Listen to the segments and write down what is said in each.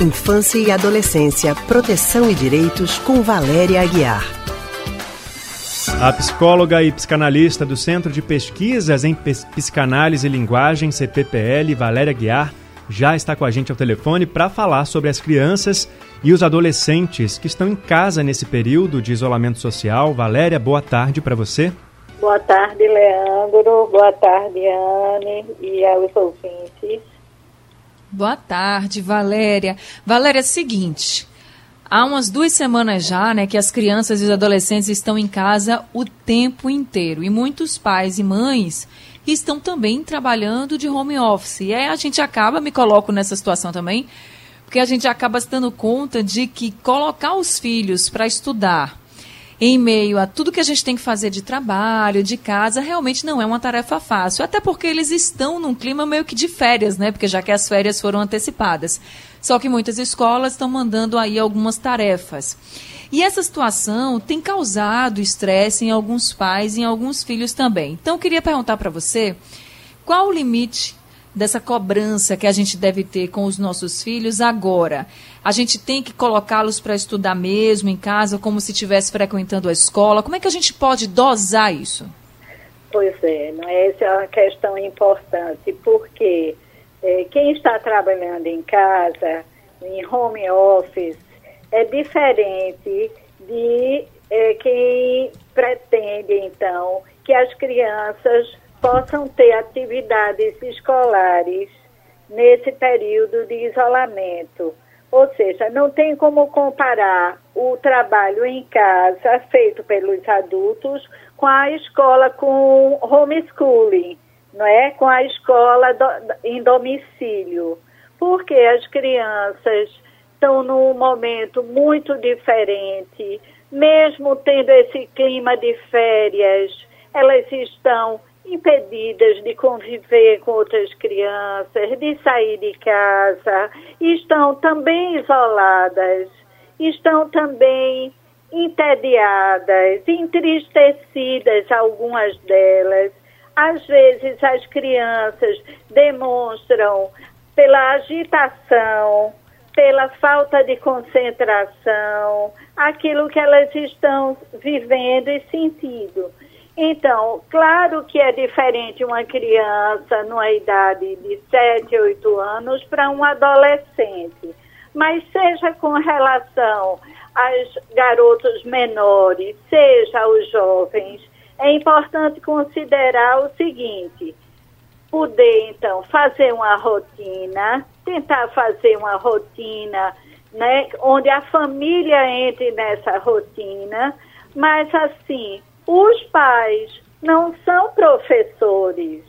Infância e Adolescência, Proteção e Direitos, com Valéria Aguiar. A psicóloga e psicanalista do Centro de Pesquisas em Psicanálise e Linguagem, CPPL, Valéria Aguiar, já está com a gente ao telefone para falar sobre as crianças e os adolescentes que estão em casa nesse período de isolamento social. Valéria, boa tarde para você. Boa tarde, Leandro. Boa tarde, Anne e aos ouvintes. Boa tarde, Valéria. Valéria, é seguinte. Há umas duas semanas já, né, que as crianças e os adolescentes estão em casa o tempo inteiro. E muitos pais e mães estão também trabalhando de home office. E aí a gente acaba, me coloco nessa situação também, porque a gente acaba se dando conta de que colocar os filhos para estudar em meio a tudo que a gente tem que fazer de trabalho, de casa, realmente não é uma tarefa fácil. Até porque eles estão num clima meio que de férias, né? Porque já que as férias foram antecipadas. Só que muitas escolas estão mandando aí algumas tarefas. E essa situação tem causado estresse em alguns pais e em alguns filhos também. Então, eu queria perguntar para você qual o limite dessa cobrança que a gente deve ter com os nossos filhos agora. A gente tem que colocá-los para estudar mesmo em casa, como se estivesse frequentando a escola. Como é que a gente pode dosar isso? Pois é, não é? essa é uma questão importante, porque é, quem está trabalhando em casa, em home office, é diferente de é, quem pretende, então, que as crianças possam ter atividades escolares nesse período de isolamento. Ou seja, não tem como comparar o trabalho em casa feito pelos adultos com a escola com homeschooling, não é? Com a escola do, em domicílio. Porque as crianças estão num momento muito diferente, mesmo tendo esse clima de férias, elas estão impedidas de conviver com outras crianças, de sair de casa, estão também isoladas, estão também entediadas, entristecidas, algumas delas. Às vezes as crianças demonstram pela agitação, pela falta de concentração, aquilo que elas estão vivendo e sentindo. Então, claro que é diferente uma criança numa idade de 7, 8 anos para um adolescente, mas seja com relação aos garotos menores, seja aos jovens, é importante considerar o seguinte: poder então fazer uma rotina, tentar fazer uma rotina, né, onde a família entre nessa rotina, mas assim os pais não são professores.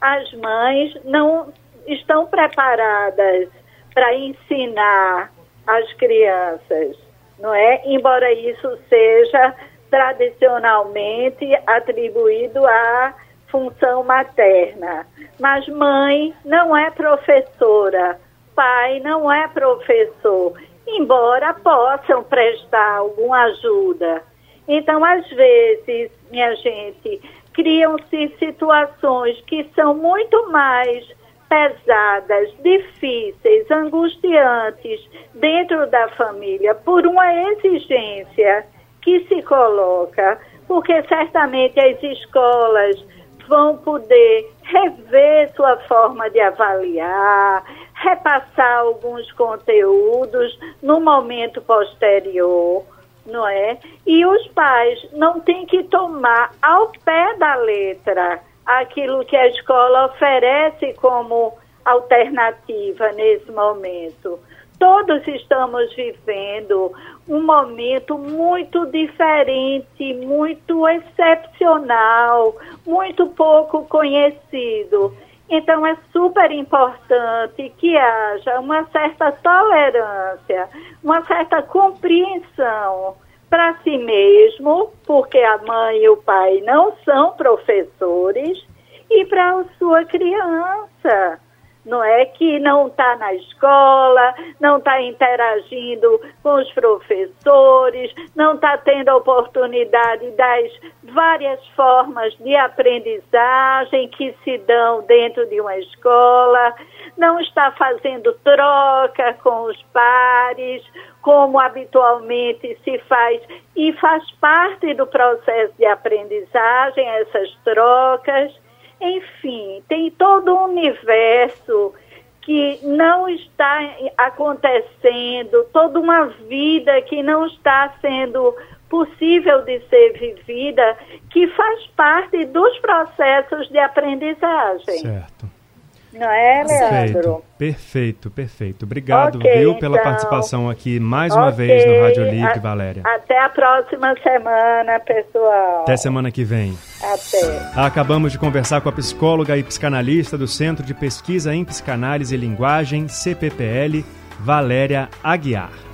As mães não estão preparadas para ensinar as crianças, não é? Embora isso seja tradicionalmente atribuído à função materna. Mas mãe não é professora, pai não é professor, embora possam prestar alguma ajuda. Então, às vezes, minha gente, criam-se situações que são muito mais pesadas, difíceis, angustiantes dentro da família por uma exigência que se coloca, porque certamente as escolas vão poder rever sua forma de avaliar, repassar alguns conteúdos no momento posterior não é? E os pais não têm que tomar ao pé da letra aquilo que a escola oferece como alternativa nesse momento. Todos estamos vivendo um momento muito diferente, muito excepcional, muito pouco conhecido. Então é super importante que haja uma certa tolerância, uma certa compreensão para si mesmo, porque a mãe e o pai não são professores, e para a sua criança, não é? Que não está na escola, não está interagindo com os professores, não está tendo a oportunidade das várias formas de aprendizagem que se dão dentro de uma escola, não está fazendo troca com os pares, como habitualmente se faz, e faz parte do processo de aprendizagem essas trocas. Enfim, tem todo um universo que não está acontecendo, toda uma vida que não está sendo possível de ser vivida, que faz parte dos processos de aprendizagem. Certo. Não é, Leandro? Perfeito, perfeito, perfeito. Obrigado, okay, viu, pela então, participação aqui mais okay, uma vez no Rádio Livre, Valéria. Até a próxima semana, pessoal. Até semana que vem. Até. Acabamos de conversar com a psicóloga e psicanalista do Centro de Pesquisa em Psicanálise e Linguagem, CPPL, Valéria Aguiar.